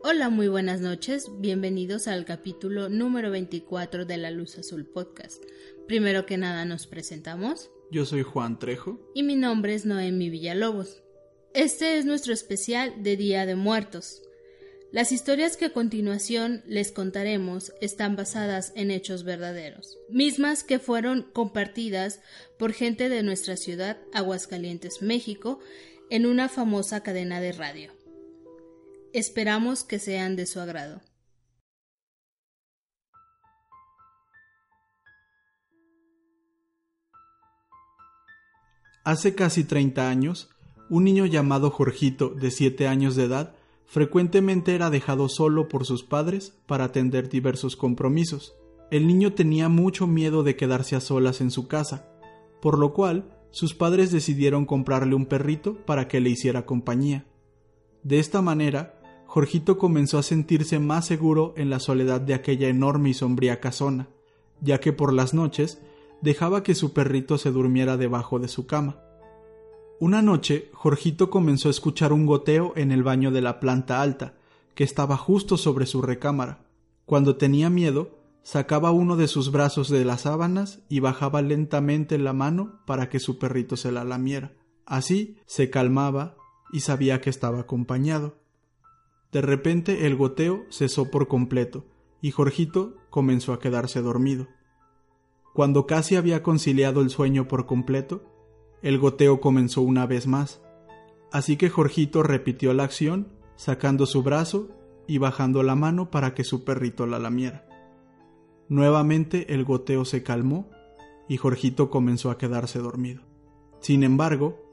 Hola, muy buenas noches. Bienvenidos al capítulo número 24 de La Luz Azul Podcast. Primero que nada nos presentamos. Yo soy Juan Trejo. Y mi nombre es Noemi Villalobos. Este es nuestro especial de Día de Muertos. Las historias que a continuación les contaremos están basadas en hechos verdaderos, mismas que fueron compartidas por gente de nuestra ciudad, Aguascalientes, México, en una famosa cadena de radio. Esperamos que sean de su agrado. Hace casi 30 años, un niño llamado Jorgito, de 7 años de edad, frecuentemente era dejado solo por sus padres para atender diversos compromisos. El niño tenía mucho miedo de quedarse a solas en su casa, por lo cual sus padres decidieron comprarle un perrito para que le hiciera compañía. De esta manera, Jorgito comenzó a sentirse más seguro en la soledad de aquella enorme y sombría casona, ya que por las noches dejaba que su perrito se durmiera debajo de su cama. Una noche, Jorgito comenzó a escuchar un goteo en el baño de la planta alta, que estaba justo sobre su recámara. Cuando tenía miedo, sacaba uno de sus brazos de las sábanas y bajaba lentamente la mano para que su perrito se la lamiera. Así se calmaba y sabía que estaba acompañado. De repente el goteo cesó por completo y Jorgito comenzó a quedarse dormido. Cuando casi había conciliado el sueño por completo, el goteo comenzó una vez más. Así que Jorgito repitió la acción, sacando su brazo y bajando la mano para que su perrito la lamiera. Nuevamente el goteo se calmó y Jorgito comenzó a quedarse dormido. Sin embargo,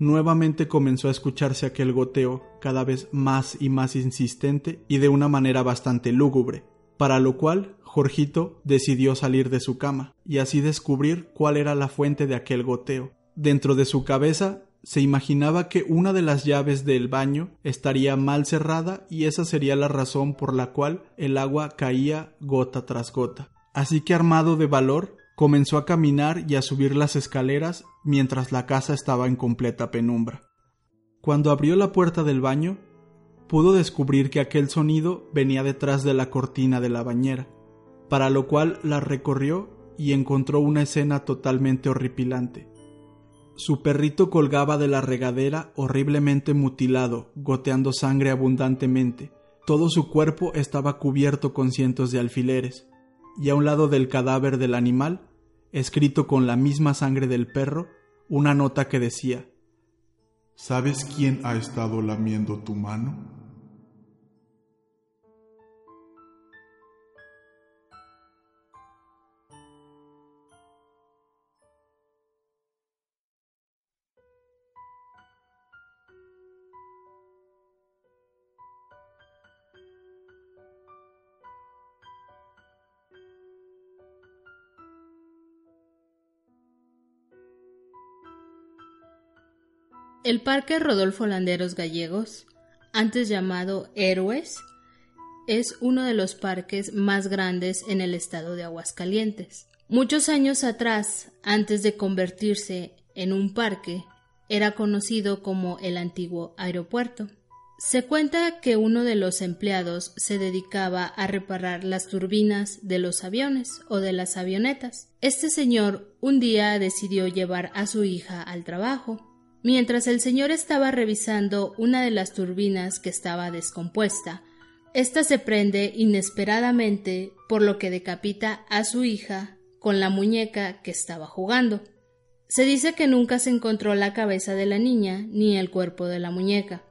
nuevamente comenzó a escucharse aquel goteo cada vez más y más insistente y de una manera bastante lúgubre, para lo cual Jorgito decidió salir de su cama y así descubrir cuál era la fuente de aquel goteo. Dentro de su cabeza se imaginaba que una de las llaves del baño estaría mal cerrada y esa sería la razón por la cual el agua caía gota tras gota. Así que armado de valor, comenzó a caminar y a subir las escaleras mientras la casa estaba en completa penumbra. Cuando abrió la puerta del baño, pudo descubrir que aquel sonido venía detrás de la cortina de la bañera, para lo cual la recorrió y encontró una escena totalmente horripilante. Su perrito colgaba de la regadera horriblemente mutilado, goteando sangre abundantemente. Todo su cuerpo estaba cubierto con cientos de alfileres, y a un lado del cadáver del animal escrito con la misma sangre del perro, una nota que decía ¿Sabes quién ha estado lamiendo tu mano? El Parque Rodolfo Landeros Gallegos, antes llamado Héroes, es uno de los parques más grandes en el estado de Aguascalientes. Muchos años atrás, antes de convertirse en un parque, era conocido como el antiguo aeropuerto. Se cuenta que uno de los empleados se dedicaba a reparar las turbinas de los aviones o de las avionetas. Este señor un día decidió llevar a su hija al trabajo Mientras el señor estaba revisando una de las turbinas que estaba descompuesta, ésta se prende inesperadamente, por lo que decapita a su hija con la muñeca que estaba jugando. Se dice que nunca se encontró la cabeza de la niña ni el cuerpo de la muñeca.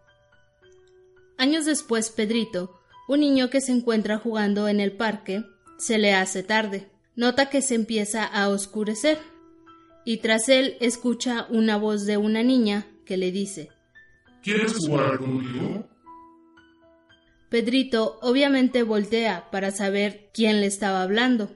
Años después, Pedrito, un niño que se encuentra jugando en el parque, se le hace tarde. Nota que se empieza a oscurecer y tras él escucha una voz de una niña que le dice ¿Quieres jugar conmigo? Pedrito obviamente voltea para saber quién le estaba hablando,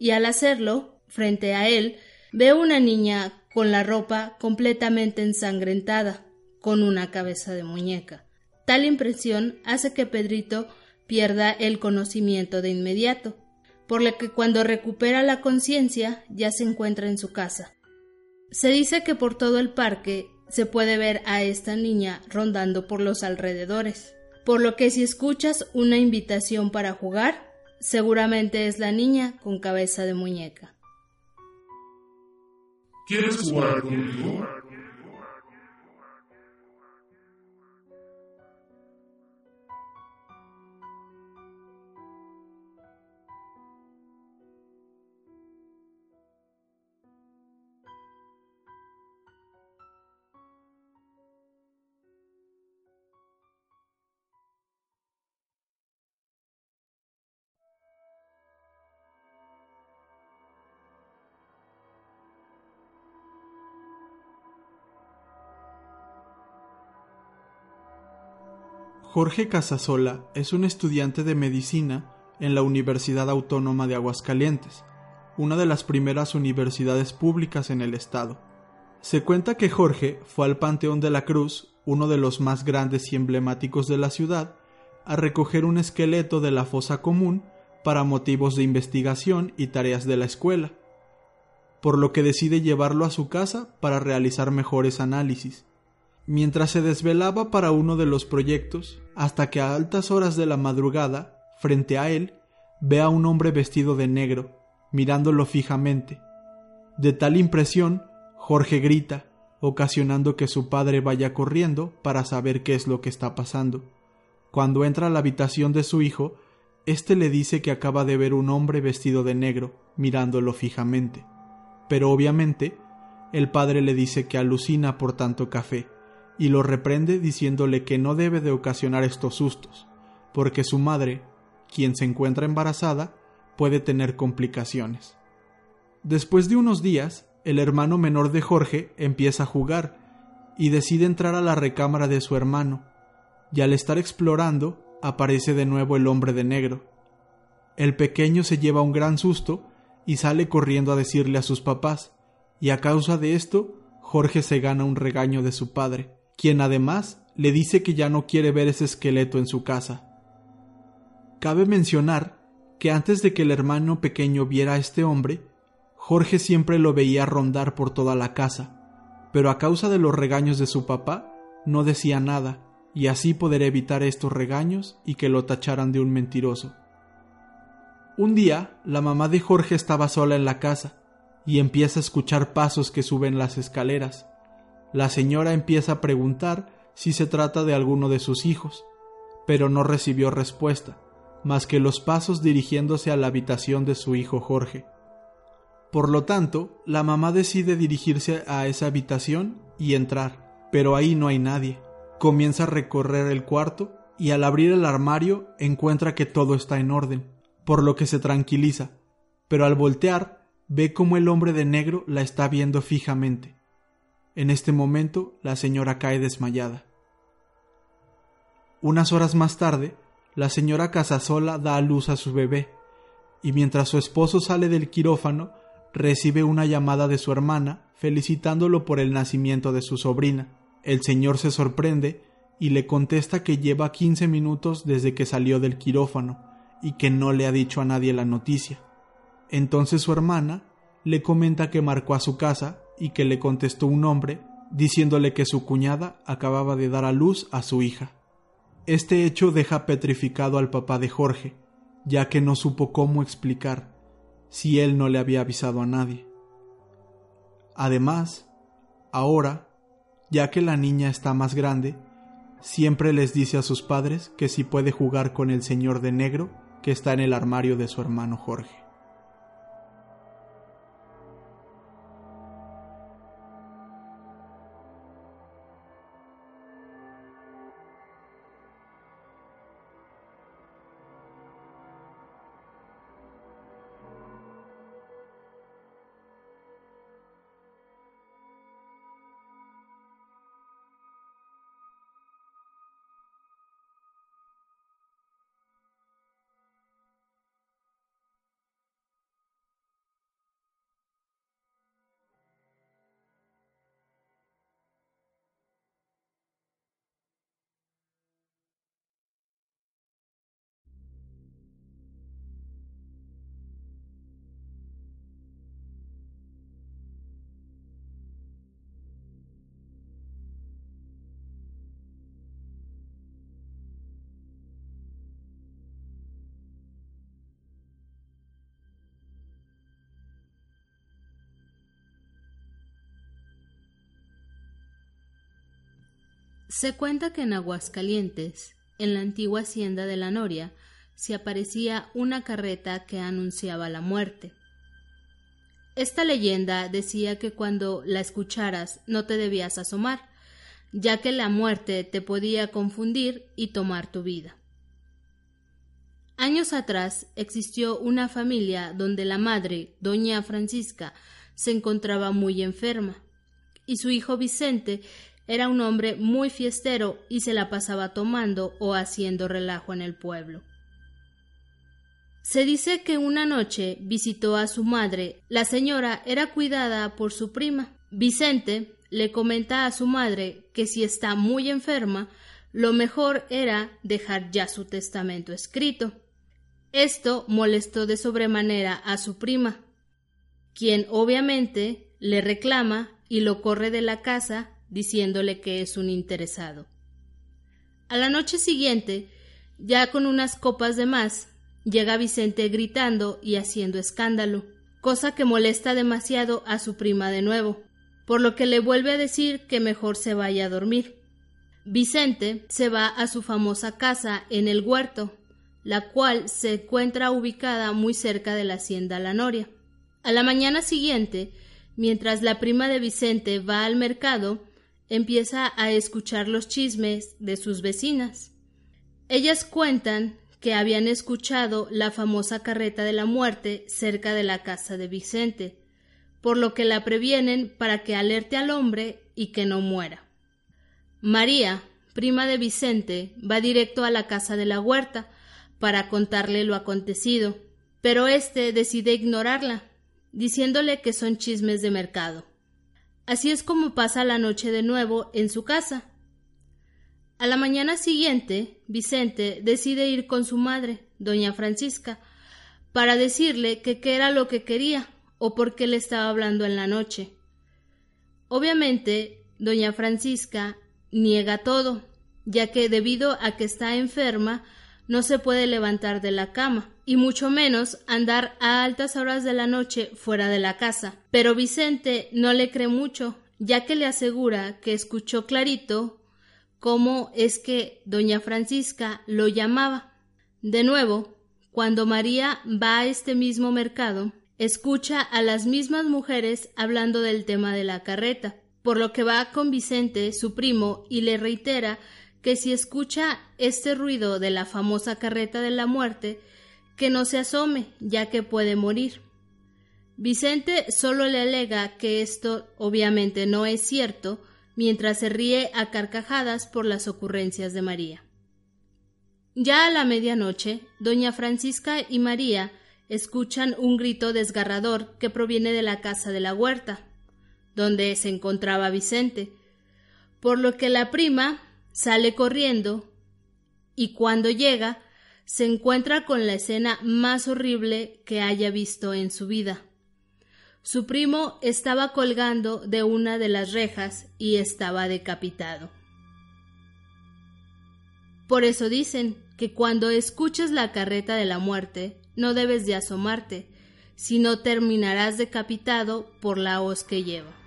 y al hacerlo, frente a él, ve una niña con la ropa completamente ensangrentada, con una cabeza de muñeca. Tal impresión hace que Pedrito pierda el conocimiento de inmediato, por lo que cuando recupera la conciencia ya se encuentra en su casa. Se dice que por todo el parque se puede ver a esta niña rondando por los alrededores, por lo que si escuchas una invitación para jugar, seguramente es la niña con cabeza de muñeca. ¿Quieres jugar conmigo? Jorge Casasola es un estudiante de medicina en la Universidad Autónoma de Aguascalientes, una de las primeras universidades públicas en el estado. Se cuenta que Jorge fue al Panteón de la Cruz, uno de los más grandes y emblemáticos de la ciudad, a recoger un esqueleto de la fosa común para motivos de investigación y tareas de la escuela, por lo que decide llevarlo a su casa para realizar mejores análisis mientras se desvelaba para uno de los proyectos, hasta que a altas horas de la madrugada, frente a él, ve a un hombre vestido de negro, mirándolo fijamente. De tal impresión, Jorge grita, ocasionando que su padre vaya corriendo para saber qué es lo que está pasando. Cuando entra a la habitación de su hijo, éste le dice que acaba de ver un hombre vestido de negro, mirándolo fijamente. Pero obviamente, el padre le dice que alucina por tanto café, y lo reprende diciéndole que no debe de ocasionar estos sustos, porque su madre, quien se encuentra embarazada, puede tener complicaciones. Después de unos días, el hermano menor de Jorge empieza a jugar y decide entrar a la recámara de su hermano, y al estar explorando aparece de nuevo el hombre de negro. El pequeño se lleva un gran susto y sale corriendo a decirle a sus papás, y a causa de esto Jorge se gana un regaño de su padre quien además le dice que ya no quiere ver ese esqueleto en su casa. Cabe mencionar que antes de que el hermano pequeño viera a este hombre, Jorge siempre lo veía rondar por toda la casa, pero a causa de los regaños de su papá, no decía nada, y así poder evitar estos regaños y que lo tacharan de un mentiroso. Un día, la mamá de Jorge estaba sola en la casa, y empieza a escuchar pasos que suben las escaleras la señora empieza a preguntar si se trata de alguno de sus hijos, pero no recibió respuesta, más que los pasos dirigiéndose a la habitación de su hijo Jorge. Por lo tanto, la mamá decide dirigirse a esa habitación y entrar, pero ahí no hay nadie. Comienza a recorrer el cuarto y al abrir el armario encuentra que todo está en orden, por lo que se tranquiliza, pero al voltear ve como el hombre de negro la está viendo fijamente. En este momento la señora cae desmayada. Unas horas más tarde, la señora Casasola da a luz a su bebé, y mientras su esposo sale del quirófano, recibe una llamada de su hermana felicitándolo por el nacimiento de su sobrina. El señor se sorprende y le contesta que lleva quince minutos desde que salió del quirófano y que no le ha dicho a nadie la noticia. Entonces su hermana le comenta que marcó a su casa y que le contestó un hombre diciéndole que su cuñada acababa de dar a luz a su hija. Este hecho deja petrificado al papá de Jorge, ya que no supo cómo explicar si él no le había avisado a nadie. Además, ahora, ya que la niña está más grande, siempre les dice a sus padres que si puede jugar con el señor de negro que está en el armario de su hermano Jorge. Se cuenta que en Aguascalientes, en la antigua hacienda de la Noria, se aparecía una carreta que anunciaba la muerte. Esta leyenda decía que cuando la escucharas no te debías asomar, ya que la muerte te podía confundir y tomar tu vida. Años atrás existió una familia donde la madre, doña Francisca, se encontraba muy enferma, y su hijo Vicente era un hombre muy fiestero y se la pasaba tomando o haciendo relajo en el pueblo. Se dice que una noche visitó a su madre. La señora era cuidada por su prima. Vicente le comenta a su madre que si está muy enferma, lo mejor era dejar ya su testamento escrito. Esto molestó de sobremanera a su prima, quien obviamente le reclama y lo corre de la casa diciéndole que es un interesado. A la noche siguiente, ya con unas copas de más, llega Vicente gritando y haciendo escándalo, cosa que molesta demasiado a su prima de nuevo, por lo que le vuelve a decir que mejor se vaya a dormir. Vicente se va a su famosa casa en el huerto, la cual se encuentra ubicada muy cerca de la hacienda La Noria. A la mañana siguiente, mientras la prima de Vicente va al mercado, empieza a escuchar los chismes de sus vecinas. Ellas cuentan que habían escuchado la famosa carreta de la muerte cerca de la casa de Vicente, por lo que la previenen para que alerte al hombre y que no muera. María, prima de Vicente, va directo a la casa de la huerta para contarle lo acontecido, pero éste decide ignorarla, diciéndole que son chismes de mercado. Así es como pasa la noche de nuevo en su casa. A la mañana siguiente, Vicente decide ir con su madre, doña Francisca, para decirle que qué era lo que quería o por qué le estaba hablando en la noche. Obviamente, doña Francisca niega todo, ya que debido a que está enferma, no se puede levantar de la cama, y mucho menos andar a altas horas de la noche fuera de la casa. Pero Vicente no le cree mucho, ya que le asegura que escuchó clarito cómo es que doña Francisca lo llamaba. De nuevo, cuando María va a este mismo mercado, escucha a las mismas mujeres hablando del tema de la carreta, por lo que va con Vicente, su primo, y le reitera que si escucha este ruido de la famosa carreta de la muerte, que no se asome, ya que puede morir. Vicente solo le alega que esto obviamente no es cierto, mientras se ríe a carcajadas por las ocurrencias de María. Ya a la medianoche, doña Francisca y María escuchan un grito desgarrador que proviene de la casa de la huerta, donde se encontraba Vicente, por lo que la prima Sale corriendo y cuando llega se encuentra con la escena más horrible que haya visto en su vida. Su primo estaba colgando de una de las rejas y estaba decapitado. Por eso dicen que cuando escuches la carreta de la muerte no debes de asomarte, sino terminarás decapitado por la hoz que lleva.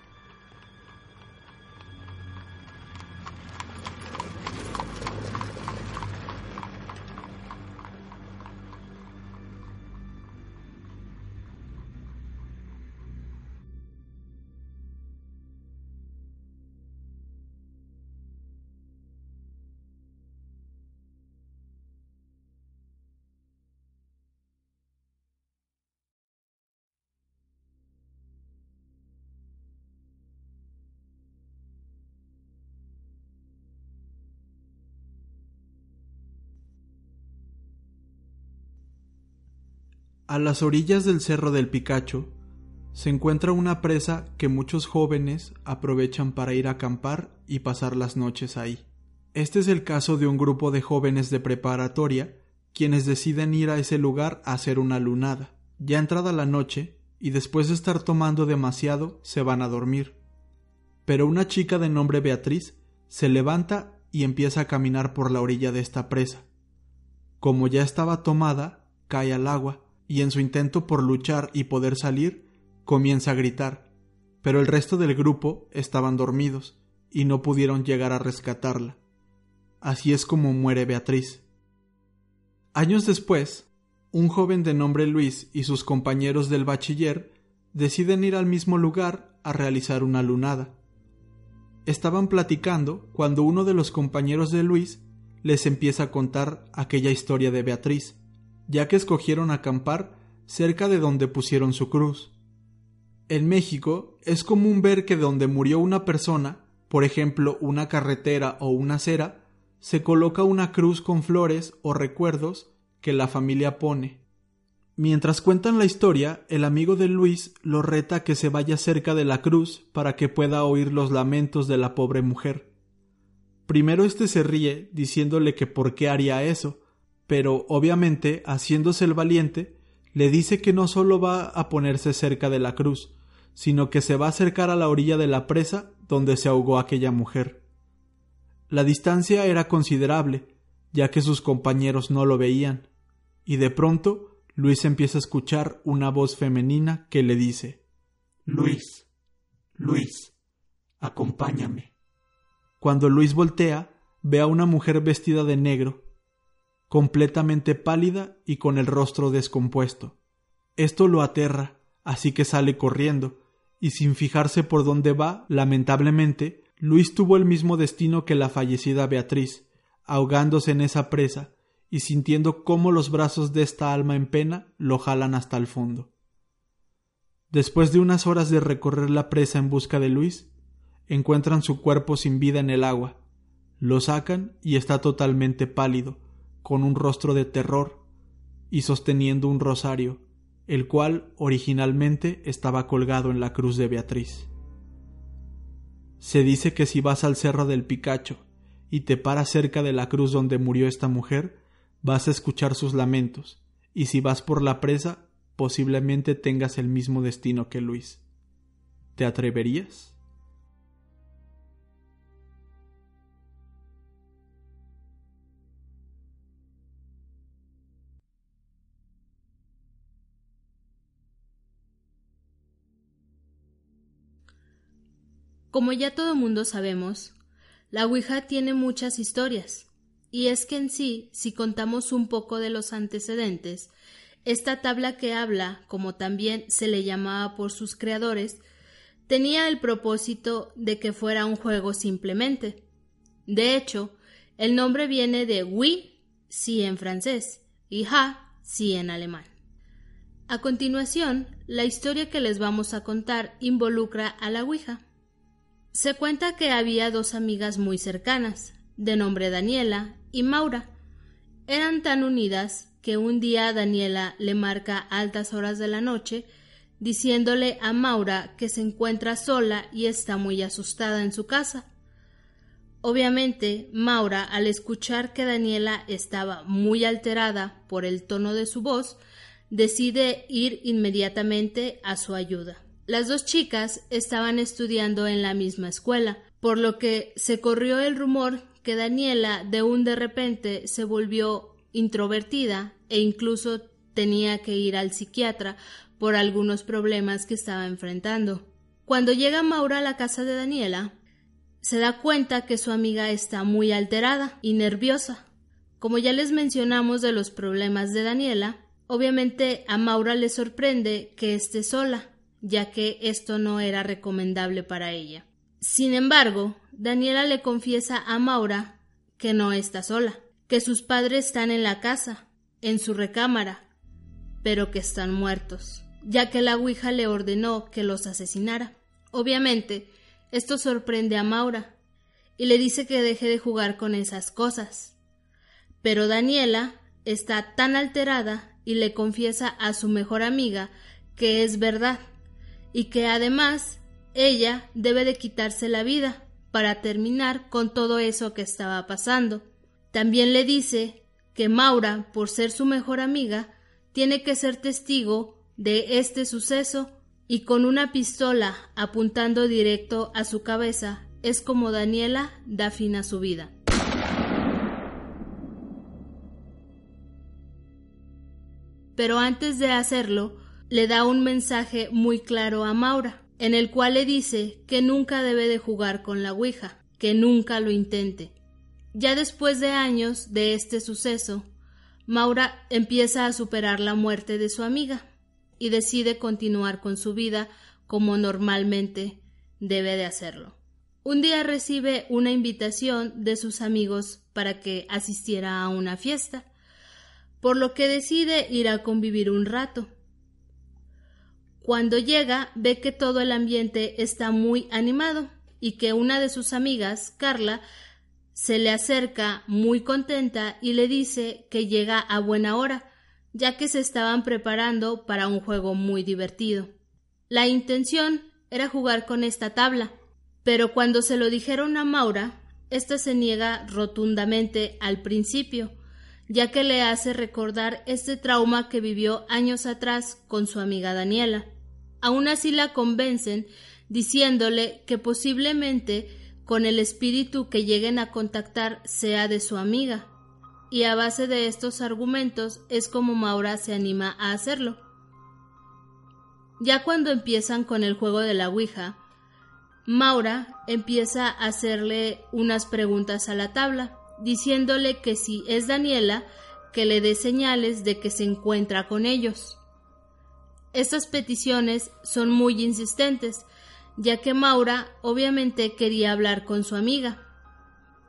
A las orillas del Cerro del Picacho se encuentra una presa que muchos jóvenes aprovechan para ir a acampar y pasar las noches ahí. Este es el caso de un grupo de jóvenes de preparatoria quienes deciden ir a ese lugar a hacer una lunada. Ya entrada la noche, y después de estar tomando demasiado, se van a dormir. Pero una chica de nombre Beatriz se levanta y empieza a caminar por la orilla de esta presa. Como ya estaba tomada, cae al agua y en su intento por luchar y poder salir, comienza a gritar, pero el resto del grupo estaban dormidos y no pudieron llegar a rescatarla. Así es como muere Beatriz. Años después, un joven de nombre Luis y sus compañeros del bachiller deciden ir al mismo lugar a realizar una lunada. Estaban platicando cuando uno de los compañeros de Luis les empieza a contar aquella historia de Beatriz, ya que escogieron acampar cerca de donde pusieron su cruz. En México es común ver que donde murió una persona, por ejemplo una carretera o una acera, se coloca una cruz con flores o recuerdos que la familia pone. Mientras cuentan la historia, el amigo de Luis lo reta que se vaya cerca de la cruz para que pueda oír los lamentos de la pobre mujer. Primero éste se ríe, diciéndole que por qué haría eso, pero obviamente, haciéndose el valiente, le dice que no solo va a ponerse cerca de la cruz, sino que se va a acercar a la orilla de la presa donde se ahogó aquella mujer. La distancia era considerable, ya que sus compañeros no lo veían, y de pronto Luis empieza a escuchar una voz femenina que le dice Luis, Luis, acompáñame. Cuando Luis voltea, ve a una mujer vestida de negro, completamente pálida y con el rostro descompuesto. Esto lo aterra, así que sale corriendo, y sin fijarse por dónde va, lamentablemente, Luis tuvo el mismo destino que la fallecida Beatriz, ahogándose en esa presa y sintiendo cómo los brazos de esta alma en pena lo jalan hasta el fondo. Después de unas horas de recorrer la presa en busca de Luis, encuentran su cuerpo sin vida en el agua, lo sacan y está totalmente pálido, con un rostro de terror y sosteniendo un rosario, el cual originalmente estaba colgado en la cruz de Beatriz. Se dice que si vas al cerro del Picacho y te paras cerca de la cruz donde murió esta mujer, vas a escuchar sus lamentos, y si vas por la presa, posiblemente tengas el mismo destino que Luis. ¿Te atreverías? Como ya todo mundo sabemos, la Ouija tiene muchas historias, y es que en sí, si contamos un poco de los antecedentes, esta tabla que habla, como también se le llamaba por sus creadores, tenía el propósito de que fuera un juego simplemente. De hecho, el nombre viene de oui, sí en francés, y ha, sí en alemán. A continuación, la historia que les vamos a contar involucra a la Ouija. Se cuenta que había dos amigas muy cercanas, de nombre Daniela y Maura. Eran tan unidas que un día Daniela le marca altas horas de la noche diciéndole a Maura que se encuentra sola y está muy asustada en su casa. Obviamente, Maura, al escuchar que Daniela estaba muy alterada por el tono de su voz, decide ir inmediatamente a su ayuda. Las dos chicas estaban estudiando en la misma escuela, por lo que se corrió el rumor que Daniela de un de repente se volvió introvertida e incluso tenía que ir al psiquiatra por algunos problemas que estaba enfrentando. Cuando llega Maura a la casa de Daniela, se da cuenta que su amiga está muy alterada y nerviosa. Como ya les mencionamos de los problemas de Daniela, obviamente a Maura le sorprende que esté sola, ya que esto no era recomendable para ella. Sin embargo, Daniela le confiesa a Maura que no está sola, que sus padres están en la casa, en su recámara, pero que están muertos, ya que la Ouija le ordenó que los asesinara. Obviamente, esto sorprende a Maura y le dice que deje de jugar con esas cosas. Pero Daniela está tan alterada y le confiesa a su mejor amiga que es verdad, y que además ella debe de quitarse la vida para terminar con todo eso que estaba pasando. También le dice que Maura, por ser su mejor amiga, tiene que ser testigo de este suceso y con una pistola apuntando directo a su cabeza es como Daniela da fin a su vida. Pero antes de hacerlo, le da un mensaje muy claro a Maura, en el cual le dice que nunca debe de jugar con la Ouija, que nunca lo intente. Ya después de años de este suceso, Maura empieza a superar la muerte de su amiga y decide continuar con su vida como normalmente debe de hacerlo. Un día recibe una invitación de sus amigos para que asistiera a una fiesta, por lo que decide ir a convivir un rato. Cuando llega ve que todo el ambiente está muy animado y que una de sus amigas, Carla, se le acerca muy contenta y le dice que llega a buena hora, ya que se estaban preparando para un juego muy divertido. La intención era jugar con esta tabla, pero cuando se lo dijeron a Maura, ésta se niega rotundamente al principio, ya que le hace recordar este trauma que vivió años atrás con su amiga Daniela. Aún así la convencen diciéndole que posiblemente con el espíritu que lleguen a contactar sea de su amiga, y a base de estos argumentos es como Maura se anima a hacerlo. Ya cuando empiezan con el juego de la Ouija, Maura empieza a hacerle unas preguntas a la tabla, diciéndole que si es Daniela, que le dé señales de que se encuentra con ellos. Estas peticiones son muy insistentes, ya que Maura obviamente quería hablar con su amiga.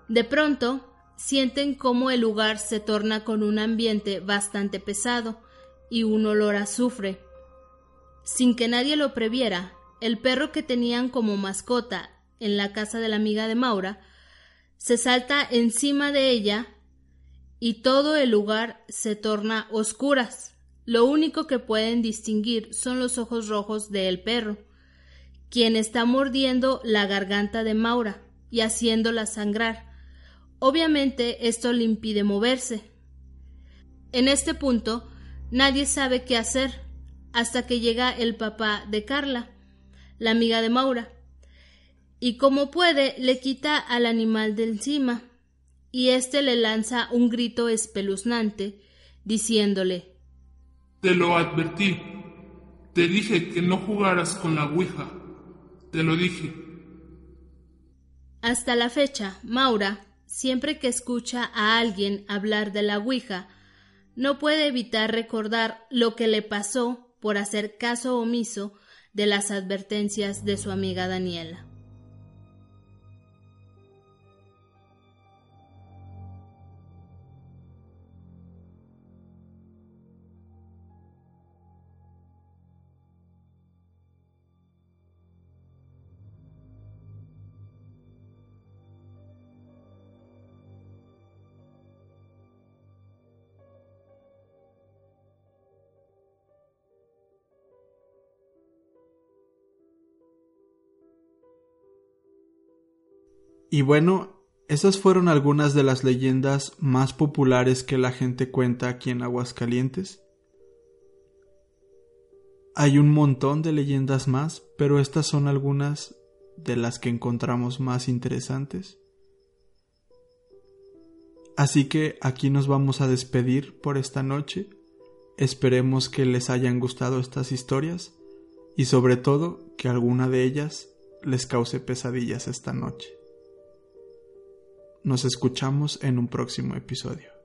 De pronto, sienten cómo el lugar se torna con un ambiente bastante pesado y un olor a azufre. Sin que nadie lo previera, el perro que tenían como mascota en la casa de la amiga de Maura se salta encima de ella y todo el lugar se torna oscuras. Lo único que pueden distinguir son los ojos rojos del perro quien está mordiendo la garganta de Maura y haciéndola sangrar. Obviamente esto le impide moverse. En este punto nadie sabe qué hacer hasta que llega el papá de Carla, la amiga de Maura, y como puede le quita al animal de encima y éste le lanza un grito espeluznante diciéndole Te lo advertí. Te dije que no jugaras con la Ouija. Te lo dije. Hasta la fecha, Maura, siempre que escucha a alguien hablar de la Ouija, no puede evitar recordar lo que le pasó por hacer caso omiso de las advertencias de su amiga Daniela. Y bueno, esas fueron algunas de las leyendas más populares que la gente cuenta aquí en Aguascalientes. Hay un montón de leyendas más, pero estas son algunas de las que encontramos más interesantes. Así que aquí nos vamos a despedir por esta noche. Esperemos que les hayan gustado estas historias y sobre todo que alguna de ellas les cause pesadillas esta noche. Nos escuchamos en un próximo episodio.